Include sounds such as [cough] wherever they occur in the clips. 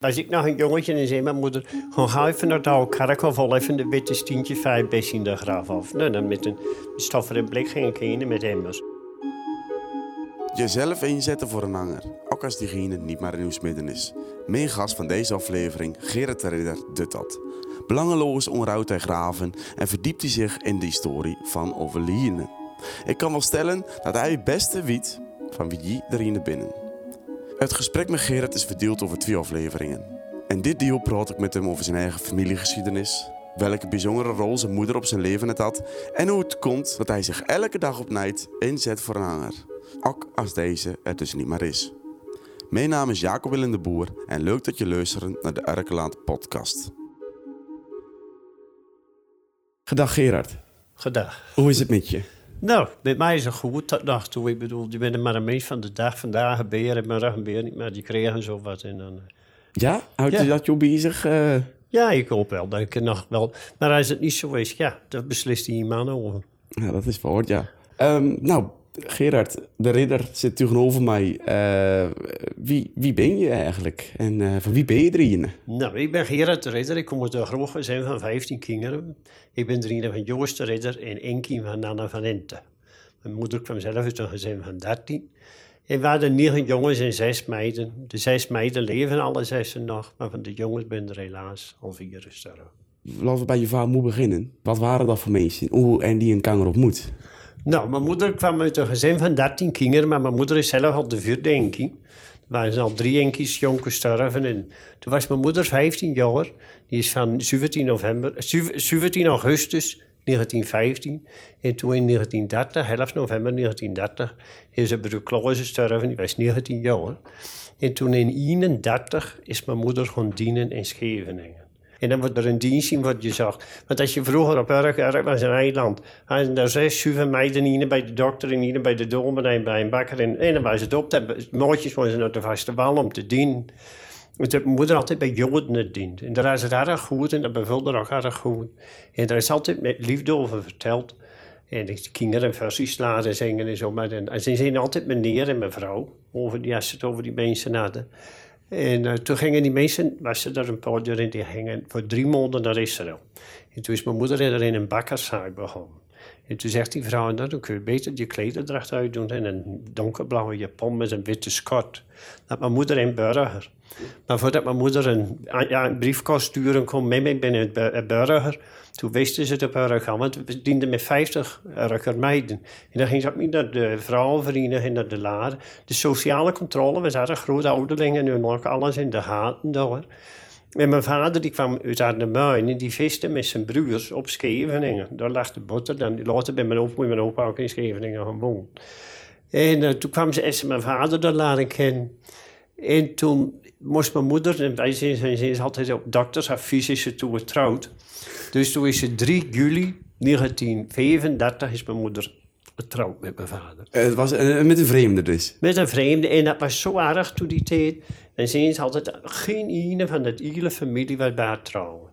Was ik nog een jongetje en zei mijn moeder... gewoon ga even naar de oude kerk of al even de witte stientje vijf best in de graf af. Nou, dan met een stofferen blik ging ik heen met emmers. Jezelf inzetten voor een hanger, ook als diegene niet meer in uw midden is. Mijn gast van deze aflevering, Gerrit de Ridder, doet dat. Belangeloos onrouwt hij graven en verdiept hij zich in de historie van overlieden. Ik kan wel stellen dat hij het beste weet van wie erin binnen. Het gesprek met Gerrit is verdeeld over twee afleveringen. In dit deel praat ik met hem over zijn eigen familiegeschiedenis, welke bijzondere rol zijn moeder op zijn leven het had en hoe het komt dat hij zich elke dag op night inzet voor een hanger. Ook als deze er dus niet meer is. Mijn naam is Jacob Willem de Boer en leuk dat je luistert naar de Erkeland podcast. Gedag Gerard, Gedag. hoe is het met je? Nou, met mij is het goed tot nog toe. Ik bedoel, je bent maar een mens van de dag. Vandaag een beer en morgen niet meer. Die kregen zo wat. En dan, eh, Ja, houdt Ja. je dat je bezig? eh? ja, ik hoop wel dat ik er nog wel... Maar als het niet zo is, ja, dat beslist die man over. Ja, dat is verhoord, ja. Ehm, nou, Gerard, de ridder zit tegenover mij. Eh, wie, wie ben je eigenlijk? En eh, van wie ben je erin? Nou, ik ben Gerard de Ridder. Ik kom uit een groot gezin van 15 kinderen. Ik ben de ene van Joost de Ridder en één kind van Nana van Ente. Mijn moeder kwam zelf uit een gezin van 13. En we hadden negen jongens en zes meiden. De zes meiden leven alle zes nog, maar van de jongens ben er helaas al vier gestorven. Laten we bij je vader moe beginnen. Wat waren dat voor mensen? Hoe en die een kanger ontmoet? Nou, mijn moeder kwam uit een gezin van 13 kinderen, maar mijn moeder is zelf al de vierde enkie. Er waren al drie enkies jong gestorven. En toen was mijn moeder 15 jaar. Die is van 17, november, 17 augustus 1915. En toen in 1930, 11 november 1930, is ze tuberculose gestorven. Die was 19 jaar. En toen in 31 is mijn moeder gaan dienen in Scheveningen. En dan wordt er een dienst in wat je zag. Want als je vroeger op Urk, was een eiland, hadden er zes, zeven meiden, bij de dokter en bij de dominee en bij een bakker. En, en dan was het op. Dan mootjes waren ze naar de vaste wal om te dienen. Want mijn moeder altijd bij Joden het dient. En daar is het erg goed en dat bevulde ook erg goed. En daar is altijd met liefde over verteld. En de kinderen versies laten zingen en zo. Maar en ze zijn altijd meneer en mevrouw. Over die, als ze het over die mensen hadden. En eh, toen gingen die mensen, was er een paar in, die gingen voor drie maanden naar Israël. En toen is mijn moeder er in een bakkerszaak begonnen. En toen zegt die vrouw, nou, dan kun je beter je klederdracht uitdoen en een donkerblauwe japon met een witte skort. Dat mijn moeder een burger. Maar voordat mijn moeder een, ja, een brief kon sturen, kon mee het bu- het burger. Toen wisten ze de burger gaan, want we dienden met 50 Urker meiden. En dan ging ze ook niet naar de vrouwenvereniging, naar de lade. De sociale controle erg groot. De ouderlingen nu nog alles in de gaten daar. En mijn vader die kwam uit Arnhem en die viste met zijn broers op Scheveningen. Daar lag de botter. Dan later ben mijn opa en mijn opa ook in Scheveningen gaan wonen. En eh, toen kwam ze mijn vader daar leren kennen. En toen moest mijn moeder, en wij zijn, zijn, zijn altijd op doktersadvies is ze toen getrouwd. Dus toen is ze 3 juli 1935 is mijn moeder getrouwd met mijn vader. Eh, het was eh, met een vreemde dus. Met een vreemde. En dat was zo erg toen die tijd. En ze altijd geen ene van de hele familie was bij haar trouwen.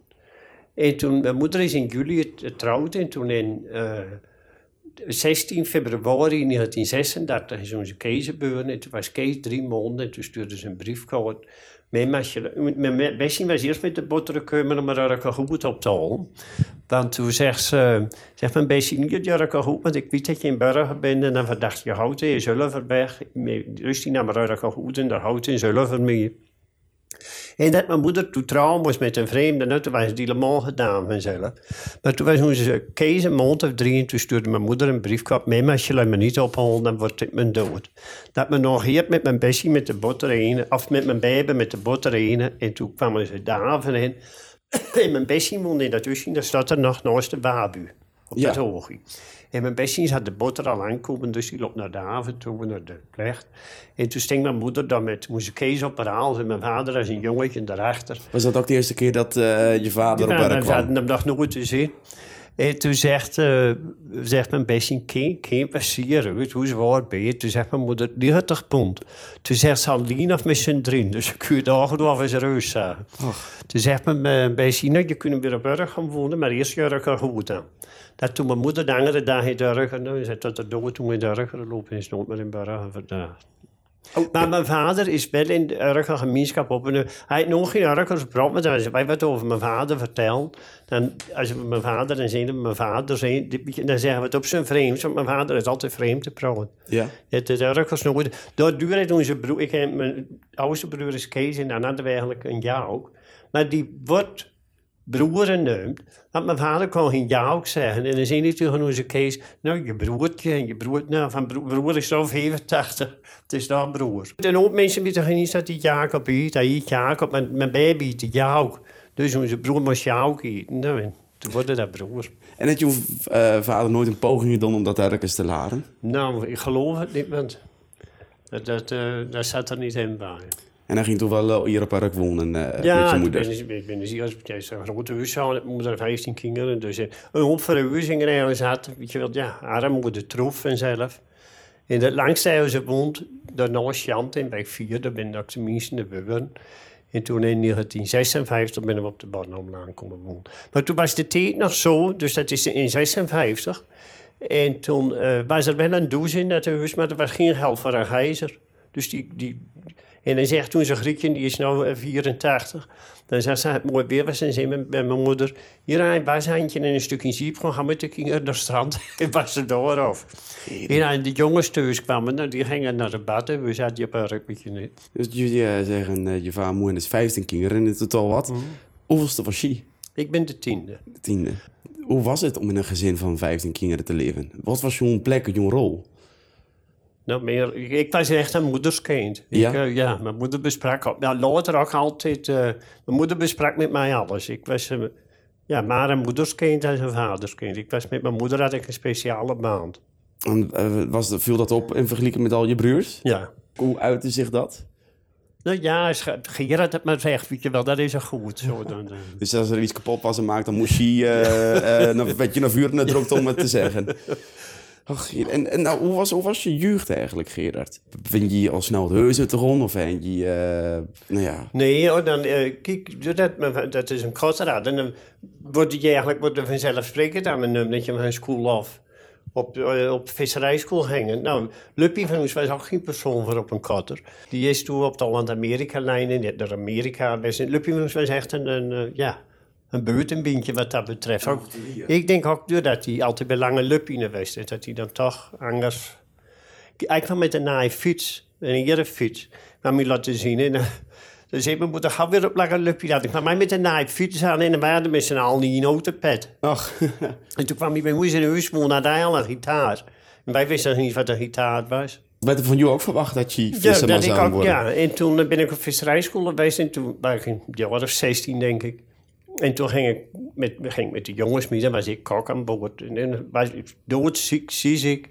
En toen, mijn moeder is in juli getrouwd en toen in eh, 16 februari 1936 is onze Kees geboren. En toen was Kees drie maanden en toen stuurde ze een briefkaart. Mijn meisje, mijn was eerst met de botteren komen om er een goed op te halen. Want toen zegt ze, zegt mijn Bessie niet dat je goed, want ik weet dat je in Burger bent en dan verdacht je hout in Zulverberg. Dus die nam er goed en daar hout in Zulver mee. En dat mijn moeder toen trouwen moest met een vreemde, nou, toen was het helemaal gedaan vanzelf. Maar toen was onze Kees een maand of drie en toen stuurde mijn moeder een briefkap mee, maar als je me niet ophalen, dan wordt het mijn dood. Dat me nog hier met mijn bessie met de botter of met mijn baby met de botter en toen kwamen ze daar in. [coughs] En mijn bessie woonde in dat huisje, daar staat er nog naast de babu, op Ja. dat hoogje. En mijn bestie had de boter al aankomen, dus die loopt naar de haven toe, naar de plecht. En toen sting mijn moeder dan met Kees op haar haal en mijn vader als een jongetje daarachter. Was dat ook de eerste keer dat eh, je vader op Ja, werk we kwam? hadden hem nog nooit gezien. En toen zegt, eh, zegt mijn wat zie je eruit? Hoe zwaar ben je? Toen zegt mijn moeder, 90 pond. Toen zegt ze, alleen of met z'n drieën. Dus ik kun je dagen door eens reus zagen. Toen zegt mijn bestje, nou, je kunt weer op Urk gaan wonen, maar eerst Jurk er goed aan. Dat toen mijn moeder de andere dag in Urk, nou, ze zei tot de dood toen in Urk, dan lopen is nooit meer in Burger vandaag. Oh, Maar mijn vader is wel in de erge gemeenschap op. En, eh, hij heeft nog geen ergens gepraat, maar als wij wat over mijn vader vertellen, dan, als we mijn vader, dan zeggen we mijn vader, zijn, dan zeggen we het op zijn vreemd, want mijn vader is altijd vreemd te praten. ja. Het is ergens nooit. Dat duurde onze broer, ik heb mijn oudste broer is Kees en dan hadden we eigenlijk een jaar ook. Maar die wordt broer genoemd, want mijn vader kon geen ja ook zeggen. En dan zei hij tegen onze Kees, nou je broertje en je broer, nou van broer, broer is al 85, het is dan broer. En ook mensen weten eens dat die Jacob heet, hij heet Jacob, maar mijn baby heet ja ook. Dus onze broer moest ja ook eten. Nou, en toen worden dat broer. En had je eh, vader nooit een poging gedaan om dat ergens te laren? Nou, ik geloof het niet, want dat, dat, eh, dat zat er niet in bij. En hij ging toch wel hier op Ark wonen eh, met Ja, ik moeder? ben, ik ben dus hier als jij zo'n grote huis mijn moeder 15 kinderen. Dus eh, een hoop verhuizingen ergens had. Weet je wel, ja, armoede troef vanzelf. In het langste huis ze woont, daarnaast Jant in bij 4, daar ben ik tenminste in de buren. En toen in 1956 ben ik op de Barnumlaan komen wonen. Maar toen was de tijd nog zo, dus dat is in 56. En toen eh, was er wel een douche in dat huis, maar er was geen geld voor een gijzer. Dus die, die, en hij zegt toen zijn Grietje, die is nu 84. Dan zei ze, het mooi weer was en zei met, mijn moeder... Hier een washandje en een stukje ziep gaan met de kinderen naar het strand. [laughs] en was ze door af. En aan de jongens thuis kwamen, nou, die gingen naar de bad. en We zaten op een rukje niet. Dus jullie eh, zeggen, eh, je vader moeder is 15 kinderen in totaal wat. Mhm. Hoeveelste was je? Ik ben de tiende. De tiende. Hoe was het om in een gezin van 15 kinderen te leven? Wat was jouw plek, jouw rol? Nou, meer, ik, was echt een moederskind. Ja? Ik, eh, ja, mijn moeder besprak... Ja, later ook altijd... eh, mijn moeder besprak met mij alles. Ik was... ja, maar een moederskind als een vaderskind. Ik was met mijn moeder had ik een speciale band. En, eh, was, viel dat op in vergelijking met al je broers? Ja. Hoe uitte zich dat? Nou ja, Gerard het maar zegt, weet je wel, dat is een goed. Zo, dan. [laughs] Dus als er iets kapot was en maakt, dan moest je een beetje naar vuur en drukt om het te zeggen. [laughs] Ach, en en nou, hoe, was, hoe was je jeugd eigenlijk, Gerard? Vind je al snel het huis uit de grond? Of vind je, eh, nou ja... Nee dan, eh, kijk, dat, dat is een kostraad. En dan word je eigenlijk wordt er vanzelfsprekend aan mijn dat je school af op, eh, op visserijschool gingen. Nou, Luppie van ons was ook geen persoon voor op een kotter. Die is toen op de Holland-Amerika-lijn naar Amerika. best- Luppie van ons was echt een, een ja, een buitenbindje wat dat betreft. Ook, ik denk ook doordat hij altijd bij lange Luppie geweest is, dat hij dan toch anders... Hij kwam met een naaie fiets, een fiets, maar me laten zien. En, eh, dan zei mijn moeder, ga weer op lange Luppie. Dat ik kwam mij met een naaie fiets aan en dan waren we met z'n allen in autopet. Ach, [laughs] En toen kwam hij bij moeder in huis hij al een gitaar. En wij wisten nog niet wat een gitaar was. werd er van jou ook verwacht dat je Ja, dat ik zou ook, worden? ja. En toen ben ik op visserijschool geweest en toen was ik een jaar of 16, denk ik. En toen ging ik met, ging met de jongens mee, dan was ik kok aan boord. En dan was ik doodziek, ziek.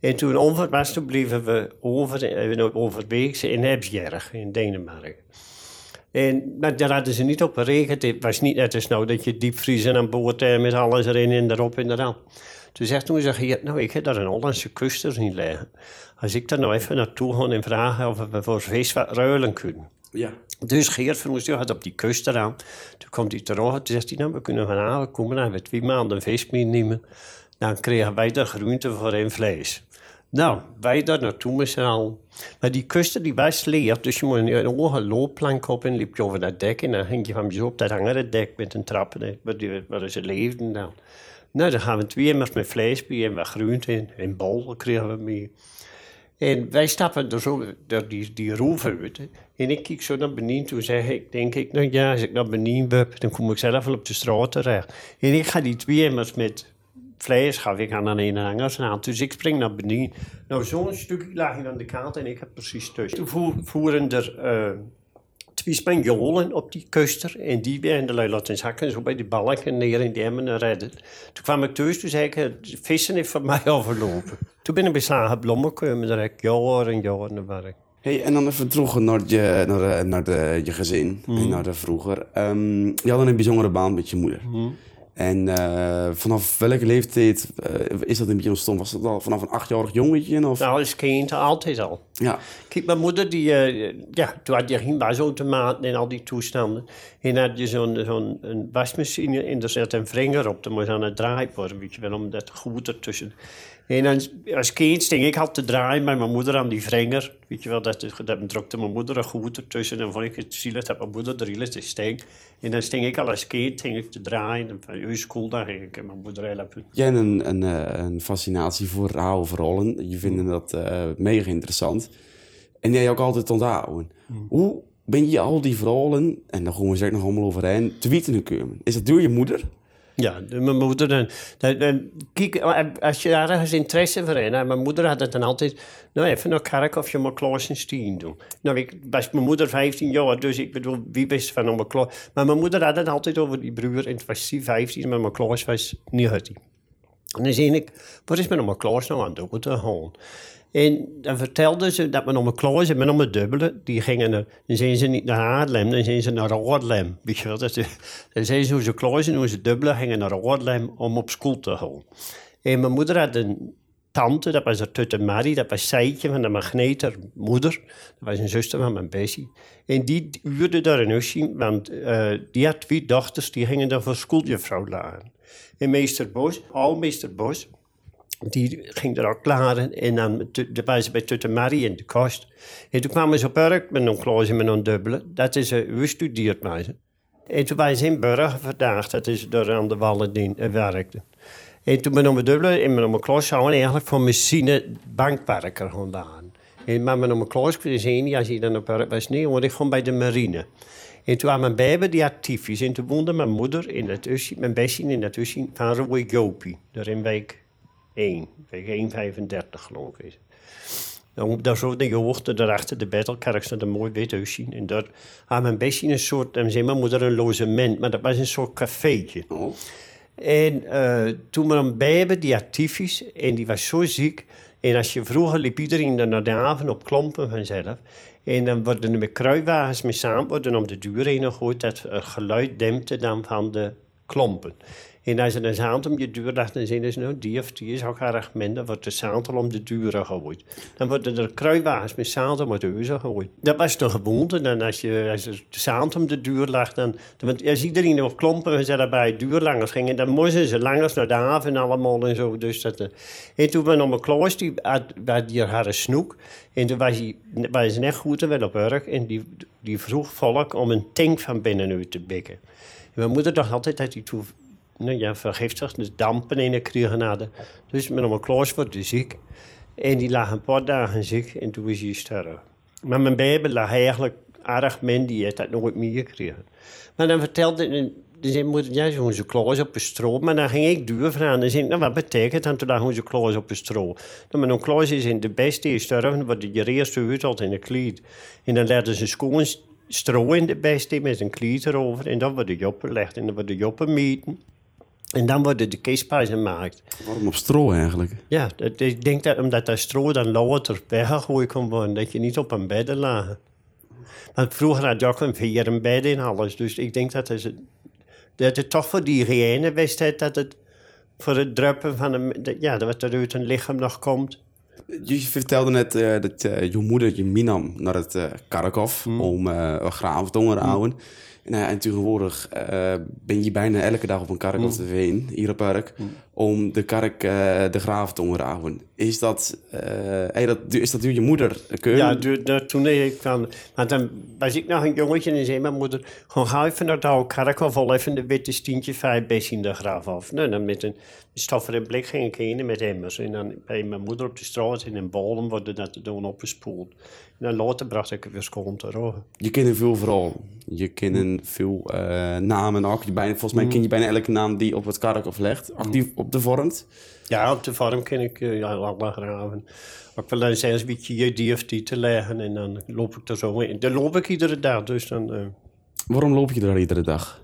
En toen onver was, toen bleven we over, eh, overweeg in Hebsjerg in Denemarken. En maar daar hadden ze niet op gerekend. Het was niet net als nou dat je diepvriezen aan boord eh, met alles erin en erop en eraan. Toen zegt toen zeg je, nou ik heb daar een Hollandse kuster zien liggen. Als ik daar nou even naartoe ga en vragen of we voor vis wat ruilen kunnen. Ja. Dus Geert van ons die had op die kust eraan. Toen komt hij terug en toen zegt hij, nou we kunnen vanavond komen. Dan hebben we twee maanden vis meenemen. Dan kregen wij de groente voor in vlees. Nou, wij daar naartoe allen. Maar die kusten die was leeg, dus je moet een hoge loopplank op en liep je over dat dek. En dan ging je van zo op dat andere dek met een trap, waar, ze leefden dan. Nou, dan gaan we twee met vlees bij en wat groente in. En bol kregen we mee. En wij stappen er zo door die, die uit. En ik kijk zo naar beneden. Toen zeg ik, denk ik, nou ja, als ik naar beneden bup, dan kom ik zelf wel op de straat terecht. En ik ga die twee emmers met vlees gaf ik aan een en ander aan. Dus ik spring naar beneden. Nou, zo'n stukje lag ik aan de kant en ik heb precies tussen. Toen voer- voeren er eh, twee Spanjolen op die kuster. En die werden de lui laten zakken, zo bij die balken neer en die hebben me redden. Toen kwam ik thuis, toen zei ik, het vissen heeft van mij [laughs] overlopen. Toen ben ik bij Slagen Blommen gekomen, daar heb ik jaren en jaren werk. Hey, en dan even terug naar je, naar, de- naar de, je gezin en naar de vroeger. Ehm, je had een bijzondere baan met je moeder. Mhm. En eh, vanaf welke leeftijd eh, is dat een beetje ontstaan? Was dat al vanaf een achtjarig jongetje? Of? Nou, als kind altijd al. Ja. Kijk, mijn moeder, die, eh, ja, toen had je geen wasautomaten en al die toestanden. En had je zo'n zo'n wasmachine en er zat een vinger op, dan moest aan het draaien worden, weet je wel, om dat goed ertussen. En dan, als kind sting ik had te draaien met mijn moeder aan die vrenger. Weet je wel, dat, dat drukte mijn moeder een goed ertussen. En vond ik het zielig dat mijn moeder erin te sting. En dan sting ik al als kind ging ik te draaien. En van je school, dan ging ik mijn moeder helpen. Jij hebt een, een, eh, een fascinatie voor oude rollen. Je vindt dat uh, mega interessant. En jij ook altijd onthouden. Mm. Hoe ben je al die verhalen, en daar gaan we zeker nog allemaal overheen, te weten komen? Is dat door je moeder? Ja, mijn moeder. Dan, dan, kijk, als je ergens interesse voor hebt. Mijn moeder had het dan altijd. Nou, even naar kerk of je maar Klaas en Stien doen. Nou, ik was mijn moeder 15 jaar, dus ik bedoel, wie wist van mijn Klaas. Maar mijn moeder had het altijd over die broer. En het was 15, maar mijn Klaas was niet 13. En dan zei ik, wat is mijn Klaas nou aan het doen? En dan vertelden ze dat men om kloos en men om dubbele, die gingen er, dan zijn ze niet naar Haarlem, dan zijn ze naar Roodlem. Weet je dat ze, dan zijn ze hoe ze kloos en hoe ze dubbele gingen naar Roodlem om op school te gaan. En mijn moeder had een tante, dat was haar tutte Marie, dat was Seitje van de magneter moeder. Dat was een zuster van mijn Bessie. En die huurde daar een huisje, want uh, die had twee dochters, die gingen daar voor schooljuffrouw lagen. En meester Bos, al meester Bos, die ging er ook klaar en dan waren ze bij Tutte Marie in de kast. En toen kwamen ze op Urk met een kloosje met een dubbele. Dat is uh, studeerd ze. En toen ze in Burger vandaag, dat is door aan de wallen die uh, werkte. En toen ben ik mijn dubbele en mijn kloos zouden eigenlijk voor machine bankwerker gedaan. En maar mijn mijn kloos zien, als je dan op Urk was, nee, want ik gewoon bij de marine. En toen had mijn baby die had tyfus. En toen woonde mijn moeder in het huisje, mijn besje in het huisje van Roy Jopie, daar in Wijk 1, 1,35 geloof ik. Dan, daar zo de hoogte daarachter de Bettelkerk staat een mooi wit huisje. En daar hadden we een beetje een soort, dan zei mijn moeder een logement, maar dat was een soort cafeetje. Oh. En uh, toen we een baby die had tyfus en die was zo ziek. En als je vroeger liep iedereen dan naar de haven op klompen vanzelf. En dan worden er met kruiwagens mee samen worden om de deur heen gegooid. Dat het geluid dempte dan van de klompen. En als er een zaad om je deur ligt, dan zijn ze nou, die of die is ook erg minder, wordt de zaad om de deuren gegooid. Dan worden er kruiwagens met zaad om de deuren gegooid. Dat was de gewoonte. Dan als, je, als er om de deur lag, dan, want als iedereen op klompen en ze bij langs gingen, dan moesten ze langers naar de haven allemaal en zo. Dus dat, eh. en toen we nog een kloos, die had, die een snoek. En toen was hij, was net goed wel op werk en die, die vroeg volk om een tank van binnenuit te bikken. En mijn moeder dacht altijd dat hij toen nou ja, vergiftigd, dus dampen in de kregen Dus met mijn kloos wordt ziek. En die lag een paar dagen ziek en toen is hij sterven. Maar mijn baby lag eigenlijk erg min, die heeft dat nooit meer gekregen. Maar dan vertelde dan zei moeder, ja, ze ze kloos op een stro. Maar dan ging ik duur vragen. Dan zei nou, wat betekent dat? Toen lag ze kloos op een stro. Nou, een kloos is in de beste sterven, wordt je eerste uithaalt in de kleed. En dan leiden ze schoon stro in de beste met een kleed erover. En dan wordt de joppen gelegd en dan wordt de joppen meten. En dan worden de kiespijs gemaakt. Waarom op stro eigenlijk? Ja, dat, ik denk dat omdat dat stro dan later weggegooid kon worden. Dat je niet op een bed lag. Want vroeger had je ook een vier een bed in alles. Dus ik denk dat het, dat het toch voor die hygiëne wist dat het voor het druppen van een, ja, dat er uit een lichaam nog komt. Je vertelde net uh, dat uh, je moeder je minam naar het uh, Karkov mm. om uh, graven te onderhouden. Mm. Nou, en tegenwoordig uh, ben je bijna elke dag op een kark mm. of de Veen, hier op Park, mm. om de kark uh, de graaf te onderhouden. Is dat, uh, hey, dat, is dat je moeder? Kun ja, de, toen ik kwam, maar dan was ik nog een jongetje en zei mijn moeder, gewoon ga even naar de oude kark of al even de witte stientje vijf best in de graaf af. Nou, dan met een stofferen blik ging ik heen met emmers. En dan bij mijn moeder op de straat in een bolem worden dat doen opgespoeld. En later bracht ik het weer schoon te rogen. Je kent veel vooral. Je kent veel uh, namen ook. Je bijna, volgens mij ken je bijna elke naam die op het kark legt. Actief op de vorm. Ja, op de vorm ken ik uh, ja, alle graven. Ik wil zelfs een beetje je die of die te leggen. En dan loop ik er zo in. Dan loop ik iedere dag. Dus dan, uh... Waarom loop je er iedere dag?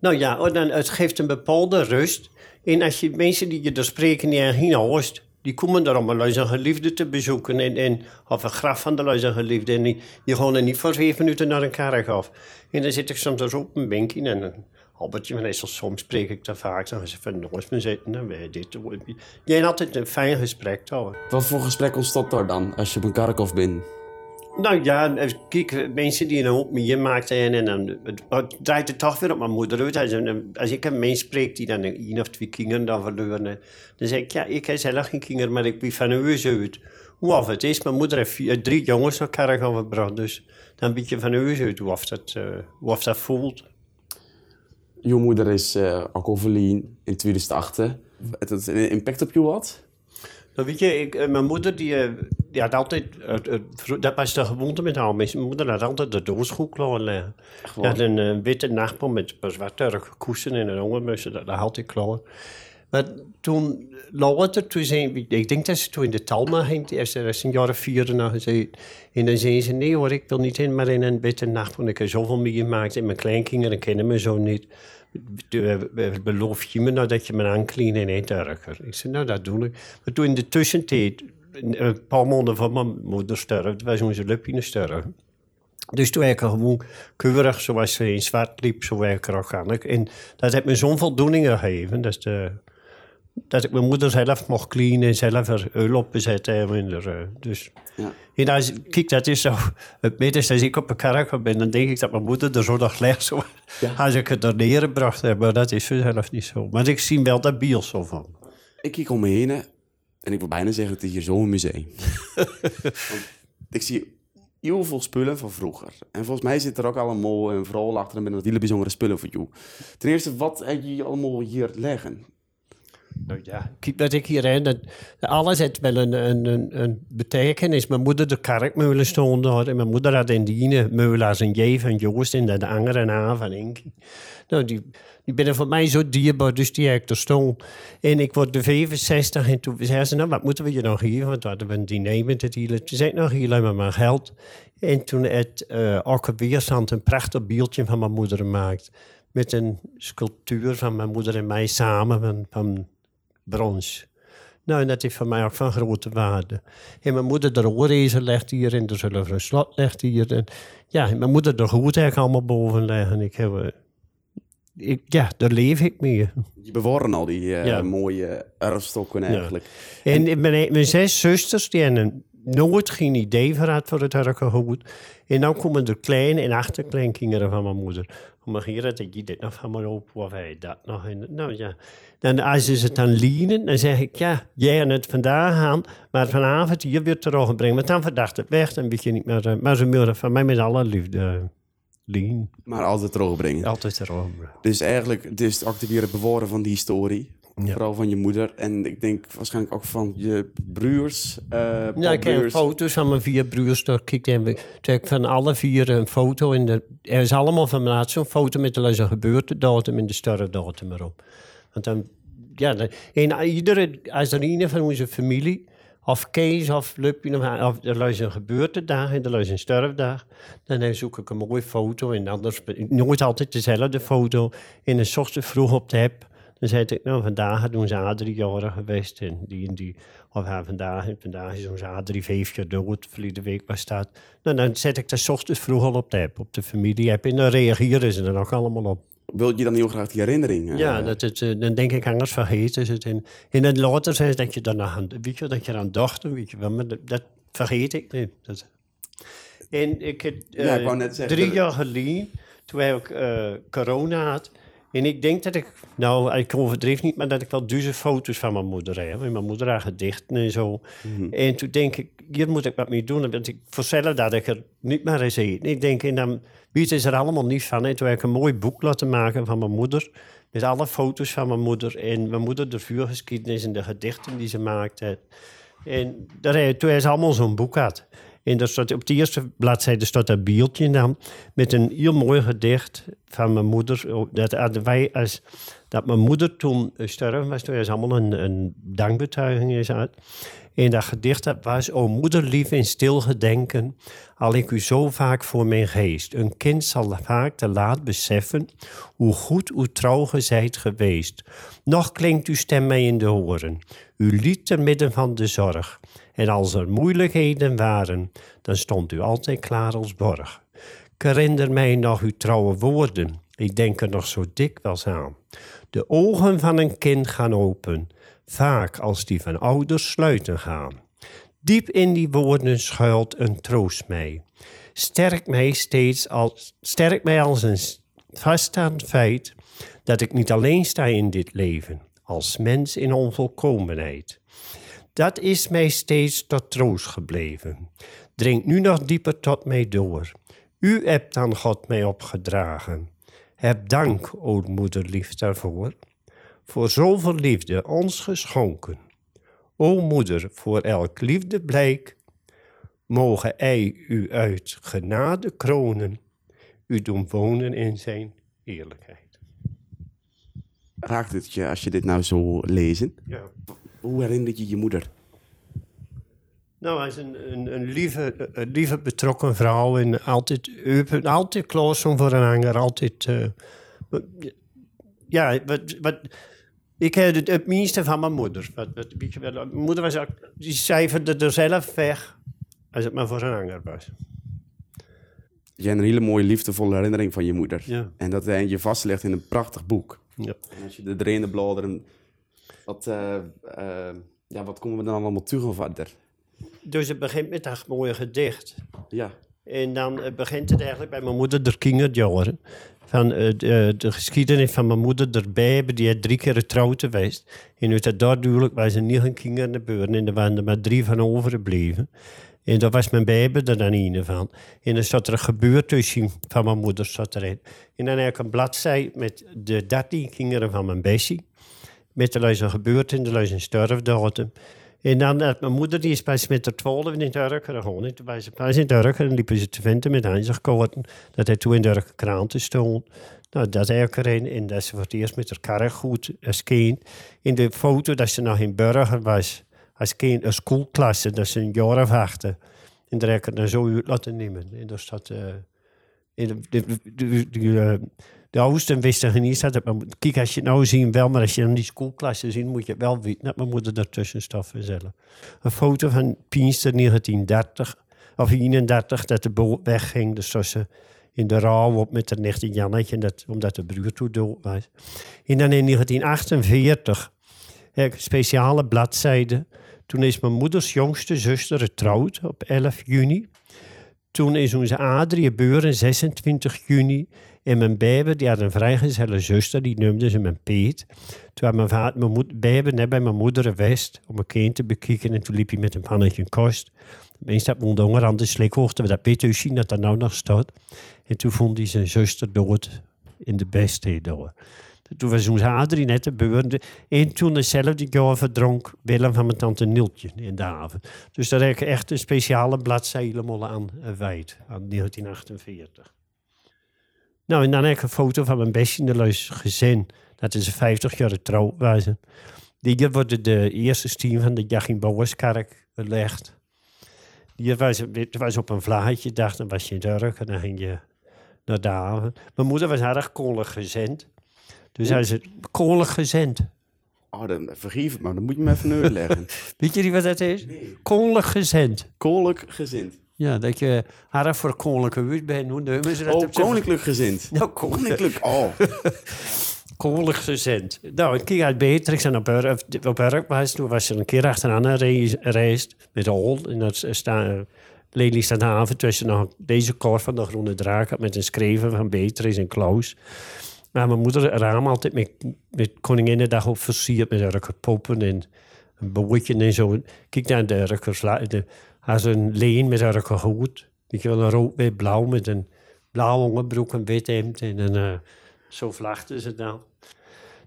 Nou ja, oh, dan, het geeft een bepaalde rust. En als je mensen die je er spreken niet geen hoort, die komen daar om een geliefde te bezoeken. En, en, of een graf van de geliefde. En die, die gaan er niet voor vijf minuten naar een kerk af. En dan zit ik soms op een bankje en een Albertje, meestal soms spreek ik daar vaak. Dan ze van nooit meer zitten en weet dit. Je hebt altijd een fijn gesprek houden. Wat voor gesprek ontstaat daar dan als je op een kerkhof bent? Nou ja, eh, kijk, mensen die een hoop meemaakt en dan het draait het toch weer op mijn moeder uit. Als, een- als ik een mens spreek die dan één of twee kinderen dan verloren, dan zeg ik, ja, ik heb zelf geen kinderen, maar ik ben van huis uit. Hoe of het is, mijn moeder heeft drie jongens naar kerk overgebracht, dus dan weet je van huis uit hoe of dat, eh, hoe of dat voelt. Je moeder is eh overleden in 2008. Het een impact op je had? Weet je, ik, eh, mijn moeder die, eh, die had altijd, eh, dat was de gewoonte met haar. Mijn moeder had altijd de doosgoed klaarleggen. Die had een witte nachtpot met een zwarte koesen en een hongermussen, dat, dat had ik klaar. Maar toen, later, toen zei, ik denk dat ze toen in de Talma ging, is een jaar of vier nog gezegd. En dan zei ze, nee hoor, ik wil niet in, maar in een witte nachtpot. Ik heb zoveel meegemaakt en mijn kleinkinderen kennen me zo niet. Eh, eh, Beloof je me nou dat je me aankleedt en erger? Ik zei, nou dat doe ik. Maar toen in de tussentijd, een een paar maanden van mijn moeder sterft, was onze Lupine sterven. Dus toen ik gewoon keurig, zoals ze in zwart liep, zo heb ik er ook aan. En dat heeft me zo'n voldoening gegeven. Dat, is de, dat ik mijn moeder zelf mocht cleanen, zelf er uil op bezetten. En er, dus. Ja. En als, kijk, dat is zo. Het meest als ik op een karakter ben, dan denk ik dat mijn moeder er zo nog. Zo, Ja. Als ik het er neergebracht heb, maar dat is zelf niet zo. Maar ik zie wel dat bios zo van. Ik kijk om me heen en ik wil bijna zeggen, het is hier zo'n museum. [laughs] Ik zie heel veel spullen van vroeger. En volgens mij zit er ook allemaal een verhaal achter en met hele bijzondere spullen voor jou. Ten eerste, wat heb je allemaal hier liggen? Nou ja, kijk dat ik hierin, dat, alles heeft wel een, een, een, betekenis. Mijn moeder de karkmeulen stond en mijn moeder had in die meulen als een J van Joost en de andere A van. Nou, die, die binnen voor mij zo dierbaar, dus die heb ik er stond. En ik word de 65 en toen zei ze, nou, wat moeten we je nog hier? Want we hadden een diner met het hele. Toen zei nou, hier, laat me maar geld. En toen het uh, ook op weerstand een prachtig beeldje van mijn moeder gemaakt. Met een sculptuur van mijn moeder en mij samen van, van brons. Nou, en dat is voor mij ook van grote waarde. En mijn moeder de oorrezen legt hier en de zilveren slot legt hier. En ja, en mijn moeder de goed eigenlijk allemaal boven leggen. Ik heb, eh, ik, ja, daar leef ik mee. Je bewaren al die uh, Ja. mooie erfstokken eigenlijk. En, mijn, mijn zes zusters, die hebben nooit geen idee gehad voor het herkengoed. En dan komen de kleine en achterkleinkinderen van mijn moeder. Maar hier dat ik dit nog van me op, of hij dat nog. En, nou ja. Dan als ze het dan lienen, dan zeg ik, ja, jij en het vandaag aan, maar vanavond hier weer terugbrengen. Want dan verdacht het weg, dan weet je niet meer. eh, Maar ze moeten van mij met alle liefde lien. Maar altijd terugbrengen. Altijd terugbrengen. Dus eigenlijk, is het activeren bewaren van die historie. Ja. Vooral van je moeder. En ik denk waarschijnlijk ook van je broers. eh Ja, ik heb foto's van mijn vier broers doorkijkt. En we- ik van alle vier een foto. In de, er is allemaal van mijn laatste zo'n foto met de geboortedatum en de sterfdatum erop. Want dan, ja, dan, en iedere, als er een van onze familie, of Kees of Lupje, of, of er is een geboortedag en er is een sterfdag, dan zoek ik een mooie foto. En anders, nooit altijd dezelfde foto. En dan zocht ze vroeg op de app. Dan zei ik, nou, vandaag doen ze A3 jaren geweest en die en die. Of ja, vandaag, vandaag is onze A3 vijf jaar dood, verleden week was dat. Nou, dan zet ik dat 's ochtends vroeg al op de app, op de familie-app. En dan reageren ze er ook allemaal op. Wil je dan heel graag die herinnering? eh, Ja, dat het, eh, dan denk ik, anders vergeten ze het. En, en dan later ze dat je daarna aan, weet je, dat je aan dacht, weet je wel, maar dat, dat vergeet ik niet. Dat. En ik heb Ja, ik eh, net zeggen, drie dat- jaar geleden, toen ik eh, corona had. En ik denk dat ik, nou, ik overdreef niet, maar dat ik wel duizend foto's van mijn moeder heb. En mijn moeder haar gedichten en zo. Mhm. En toen denk ik, hier moet ik wat mee doen. Want ik voorstel dat ik er niet meer eens eten. Ik denk, en dan weet is er allemaal niet van. En toen heb ik een mooi boek laten maken van mijn moeder. Met alle foto's van mijn moeder. En mijn moeder de vuurgeschiedenis en de gedichten die ze maakte. En daar, toen hij allemaal zo'n boek had. En daar staat, op de eerste bladzijde staat dat beeldje dan. Met een heel mooi gedicht van mijn moeder. Oh, Dat wij als, dat mijn moeder toen eh, sterven was. Toen is allemaal een, een dankbetuiging is uit. En dat gedicht dat was, o moederlief in stil gedenken, al ik u zo vaak voor mijn geest. Een kind zal vaak te laat beseffen, hoe goed, hoe trouw ge zijt geweest. Nog klinkt uw stem mij in de oren, u lied te midden van de zorg. En als er moeilijkheden waren, dan stond u altijd klaar als borg. Ik herinner mij nog uw trouwe woorden, ik denk er nog zo dikwijls aan. De ogen van een kind gaan open, vaak als die van ouders sluiten gaan. Diep in die woorden schuilt een troost mij. Sterk mij steeds als, sterk mij als een vaststaand feit dat ik niet alleen sta in dit leven, als mens in onvolkomenheid. Dat is mij steeds tot troost gebleven. Dringt nu nog dieper tot mij door. U hebt aan God mij opgedragen. Heb dank, o moederlief, daarvoor, voor zoveel liefde ons geschonken. O moeder, voor elk liefdeblijk, mogen hij u uit genade kronen, u doen wonen in zijn eerlijkheid. Raakt het je als je dit nou zo lezen? Ja. Hoe herinnert je je moeder? Nou, hij is een, een, een, lieve, een lieve betrokken vrouw en altijd, altijd klaar voor een hanger, altijd... Uh, ja, wat, wat, ik heb het, het minste van mijn moeder. Wat, wat, mijn moeder was ook, die cijferde er zelf weg als het maar voor een hanger was. Je hebt een hele mooie, liefdevolle herinnering van je moeder. Ja. En dat je vastlegt in een prachtig boek. Ja. En als je de drainde bladeren... Wat, uh, uh, ja, wat komen we dan allemaal terug verder? Dus het begint met dat mooie gedicht. Ja. En dan begint het eigenlijk bij mijn moeder, de kinderjaren. Van uh, de, de, geschiedenis van mijn moeder erbij. Die had drie keer getrouwd geweest. En uit dat duidelijk waren ze negen kinderen geboren. En er waren er maar drie van overgebleven. En daar was mijn baby er dan een van. En dan zat er een gebeurtenis van mijn moeder zat erin. En dan heb ik een bladzij met de dertien kinderen van mijn Bessie. Met de luizen gebeurd en de luizen sterfdatum. En dan had mijn moeder, die is pas met de twaalf in Turken gegaan. Toen was ze pas in Turken en liepen ze te vinden met aanzichtkaarten. Dat hij toen in de kranten stond. Nou, dat erin. En dat ze voor het eerst met haar karre goed als kind. In de foto dat ze nog in Burger was, als kind, een schoolklasse, dat ze een jaar of achter. En daar heb ik het dan zo uit laten nemen. En daar staat... Uh, de oudsten wisten niet dat. Kijk, als je het nou ziet, wel, maar als je dan die schoolklassen ziet, moet je wel weten mijn moeder ertussen staf zelf. Een foto van Pienster 1930 of 31, dat de boot wegging. Dus ze in de rouw op met de nicht Jannetje, dat, omdat de broer toe dood was. En dan in 1948 heb ik een speciale bladzijde. Toen is mijn moeders jongste zuster getrouwd op 11 juni. Toen is onze Adrie geboren 26 juni. En mijn baby, die had een vrijgezelle zuster, die noemde ze mijn Piet. Toen had mijn, vader, mijn moed, net bij mijn moeder geweest om een kind te bekijken. En toen liep hij met een pannetje kost. Opeens dat mijn honger aan de slikhoogte, dat Peter zien dat er nou nog staat. En toen vond hij zijn zuster dood in de beste door. Toen was onze Adrie net de. En toen dezelfde jaar verdronk Willem van mijn tante Niltje in de haven. Dus daar heb ik echt een speciale bladzijde aan wijd, aan 1948. Nou, en dan heb ik een foto van mijn best in de luis gezin. Dat is een 50 jaar trouw was. Die wordt de eerste steen van de Jachim Bouwerskerk gelegd. Die was, was op een vlaagje, dacht, dan was je in Turk en dan ging je naar de haven. Mijn moeder was erg kolig gezind. Dus hij is kolig gezind. Oh, dan vergeef het maar, dan moet je me even uitleggen. [laughs] Weet je niet wat dat is? Nee. Kolig gezind. Kolig gezind. Ja, dat je haar voor koninklijke wut bent. Hoe noemen ze dat? Oh, koninklijk gezind. [laughs] Nou, koninklijk. [laughs] Oh. [laughs] koninklijk gezind. Nou, ik keek uit Beatrix en op op was. Toen was er een keer achteraan gereisd met de hol. En dat staan... Lely staat haven tussen nog deze korf van de Groene Draak met een schreven van Beatrix en Klaus. Maar mijn moeder raam altijd met, met Koninginnedag op versierd met rukker poppen en een bootje en zo. Kijk naar de rukkers, de, als een leen met. Weet je wel, een rood met blauw met een blauwe onderbroek, een wit hemd en een, uh, zo vlachten ze dan.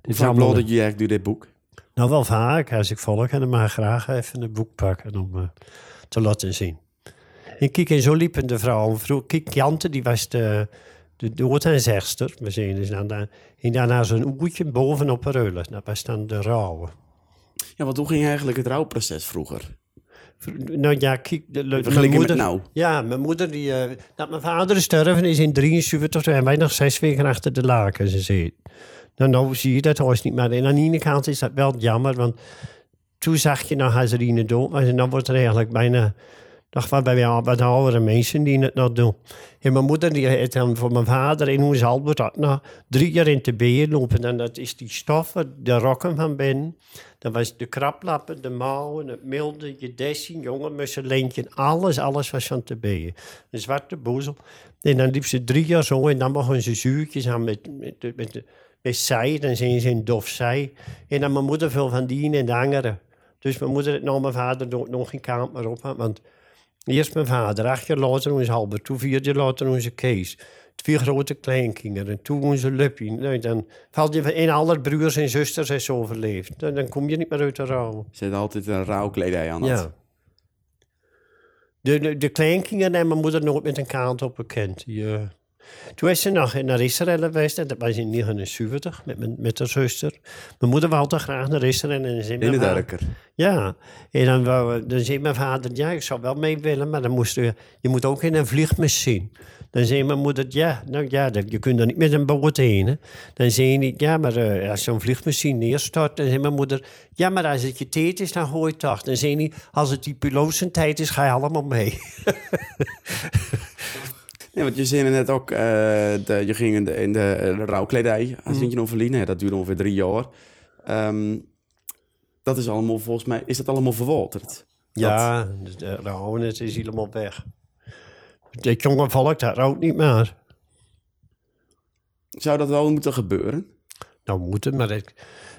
Hoe vaak dat je eigenlijk door dit boek? Nou, wel vaak. Als ik volg en dan maar graag even een boek pakken om uh, te laten zien. En kijk, en zo liepen de vrouwen. Kijk, Jante, die was de, de dood- We zien dus dan, en daarna zo'n oetje bovenop een reulen. Dat was dan de rouwen. Ja, want hoe ging eigenlijk het rouwproces vroeger? Nou ja, kijk, de, mijn moeder, nou. Ja, mijn moeder, die, uh, dat mijn vader is sterven is in 73, toen wij nog zes weken achter de laken gezeten. Nou, nou zie je dat huis niet meer. En aan de ene kant is dat wel jammer, want toen zag je nou Hazarine dood, en dan wordt er eigenlijk bijna nog wat bij wat oudere mensen die het nog doen. En mijn moeder die heeft dan voor mijn vader in ons Albert nog drie jaar in te been lopen. En dat is die stoffen, de rokken van binnen. Dat was de kraplappen, de mouwen, het milde, je dessing, jongen, musselintje, alles, alles was van te been. Een zwarte boezel. En dan liep ze drie jaar zo en dan begon ze zuurtjes aan met, met, met, met, zij. Dan zijn ze in dof zij. En dan mijn moeder veel van die en de andere. Dus mijn moeder het nou mijn vader nog geen kaart meer op. Want eerst mijn vader, acht jaar later onze Albert, toen vier jaar later onze Kees. Twee grote kleinkinderen, en toen onze Luppie. Nou, dan valt je in alle broers en zusters is overleefd. Dan, dan kom je niet meer uit de rouw. Ze had altijd een rouwkledij aan. Ja. De, de, de kleinkinderen en mijn moeder nooit met een kaart op bekend. Die, eh, toen is ze nog naar Israël geweest. En dat was in 1979 met, mijn- met haar zuster. Mijn moeder wilde graag naar Israël. En dan zei In mijn de. Ja, en dan, wou, dan zei mijn vader, ja, ik zou wel mee willen, maar dan moest je, je moet ook in een vliegmachine. Dan zei mijn moeder, ja, nou ja, dat- je kunt er niet met een boot heen. Hè. Dan zei hij, ja, maar eh, als zo'n vliegmachine neerstort, dan zei mijn moeder, ja, maar als het je tijd is, dan gooi je het toch. Dan zei hij, als het die piloot zijn tijd is, ga je allemaal mee. [laughs] Nee, want je zei net ook, eh, de, je ging in de, in de, eh, de rouwkledij Mm. je nog verliezen. Ja, dat duurde ongeveer drie jaar. Ehm, dat is allemaal, volgens mij, is dat allemaal verwaterd? Ja, de, de rouwen, is helemaal weg. Het jonge volk, dat rouwt niet meer. Zou dat wel moeten gebeuren? Nou, moet het, maar ik,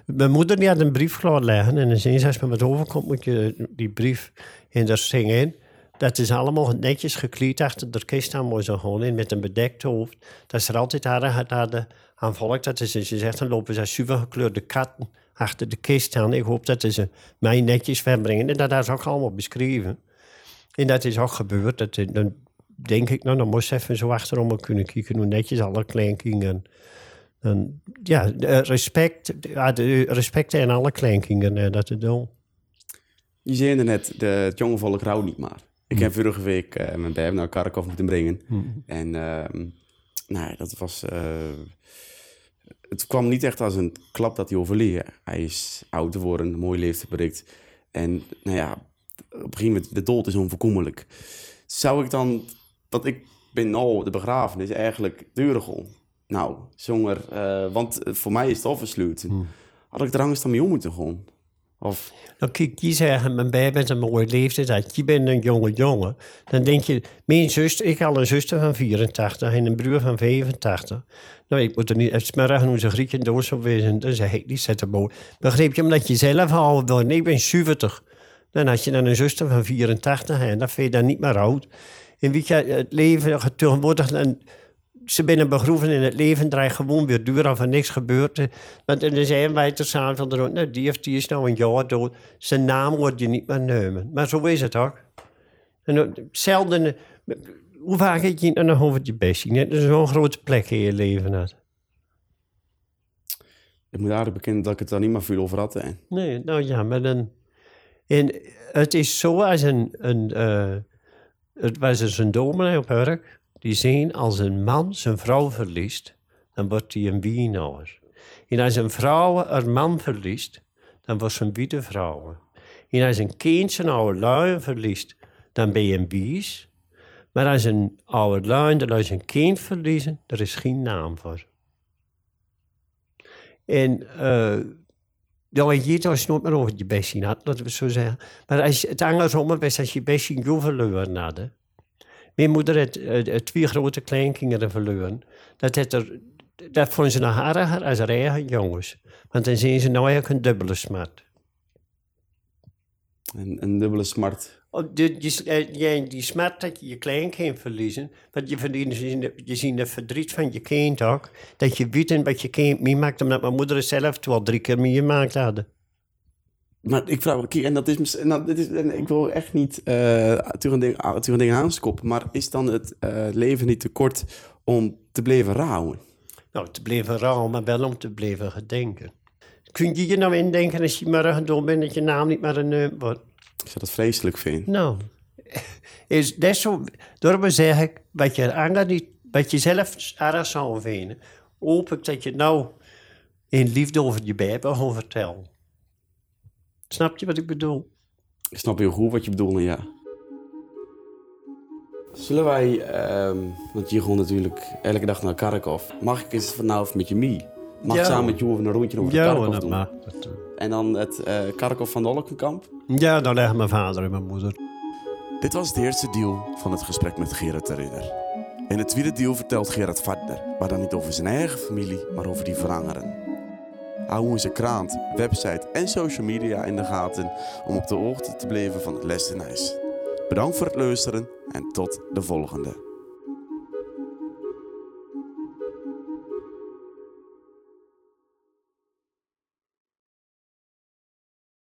mijn moeder die had een brief klaar liggen. En dan zei ze, als me wat overkomt, moet je die brief in daar zingen in. Dat is allemaal netjes gekleed achter de kist aan mooi zo gewoon in met een bedekt hoofd. Dat is er altijd hadden, hadden aan volk. Dat is, ze zegt, dan lopen ze super gekleurde katten achter de kist aan. Ik hoop dat ze mij netjes verbrengen. En dat is ook allemaal beschreven. En dat is ook gebeurd. Dat, dan denk ik, nou, dan moest even zo achterom kunnen kijken hoe netjes alle kleinkinderen en ja, de respect, de respect aan alle kleinkinderen eh, dat te doen. Je zei net, de, het jonge volk rouwt niet meer. Ik heb vorige week eh, mijn baby naar Karkov moeten brengen. En ehm, nou, ja, dat was... eh, het kwam niet echt als een klap dat hij overleed. Hij is oud geworden, een mooie leeftijd bereikt. En nou ja, op een gegeven moment, de dood is onvoorkomelijk. Zou ik dan... Dat ik ben nou, de begrafenis eigenlijk gewoon. Nou, zonger... eh, want voor mij is het afgesloten. Had ik er angst aan mee om moeten gaan? Of... Nou, kijk, die zeggen, mijn baby is een mooie leeftijd, dat je bent een jonge jongen. Dan denk je, mijn zuster, ik had een zuster van 84 en een broer van 85. Nou, ik moet er niet, het smeren hoe ze Grieken dood zou wezen. Dan zeg ik, die zet er mooi. Begreep je, omdat je zelf al wil, ik ben 70. Dan had je dan een zuster van 84 en dan vind je dan niet meer oud. En weet je, het leven tegenwoordig, dan, ze binnen begroeven in het leven draait gewoon weer duur of er niks gebeurt. Want dan zijn wij te samen van de rond, nou, die, die is nou een jaar dood. Zijn naam wordt je niet meer nemen. Maar zo is het ook. En ook zelden, eh, hoe vaak heb je het nog over je best? Dat is zo'n grote plek in je leven had. Ik moet aardig bekennen dat ik het daar niet meer veel over had. Hè. Nee, nou ja, maar dan... En het is zo als een... een eh, het was dus een dominee op werk. Die zien als een man zijn vrouw verliest, dan wordt hij een wienauer. En als een vrouw een man verliest, dan wordt ze een witte vrouw. En als een kind zijn oude lui verliest, dan ben je een bies. Maar als een oude lui dat als een kind verliezen, er is geen naam voor. En eh ja, je als nooit meer over je bestie had, laten we zo zeggen. Maar als het andersom was als je bestie jou verloren had. Mijn moeder had eh, twee grote kleinkinderen verloren. Dat, had er, dat vonden ze nog harder als haar eigen jongens. Want dan zien ze nou eigenlijk een dubbele smart. Een, een dubbele smart. Oh, die, die, eh, ja, die smart dat je je kleinkind verliezen. Want je, verdient, je, ziet- het verdriet van je kind ook. Dat je weet wat je kind meemaakt. Omdat mijn moeder zelf al drie keer meegemaakt hadden. Maar ik vraag, kijk, en dat is, en dat, dit is en ik wil echt niet eh tegen dingen, ah, aanskoppen, maar is dan het eh, leven niet te kort om te blijven rouwen? Nou, te blijven rouw, maar wel om te blijven gedenken. Kun je je nou indenken als je morgen dood bent dat je naam niet meer een neum wordt? Ik zou dat vreselijk vinden. Nou, is dat zo, daarom zeg ik, wat je, anger niet, wat je zelf erg zou vinden, hoop ik dat je nou in liefde over je bijbel gaat vertellen. Snap je wat ik bedoel? Ik snap heel goed wat je bedoelt, ja. Zullen wij, ehm, want je gaat natuurlijk elke dag naar Kharkov. Mag ik eens vanavond met je mee? Mag ik Ja. samen met je over een rondje over Ja, Kharkov hoor, dat doen? mag. En dan het eh Kharkov van de Olkenkamp? Ja, daar leggen mijn vader en mijn moeder. Dit was het eerste deel van het gesprek met Gerard de Ridder. In het tweede deel vertelt Gerard verder, maar dan niet over zijn eigen familie, maar over die van anderen. Hou onze krant, website en social media in de gaten om op de hoogte te blijven van het les. Bedankt voor het luisteren en tot de volgende.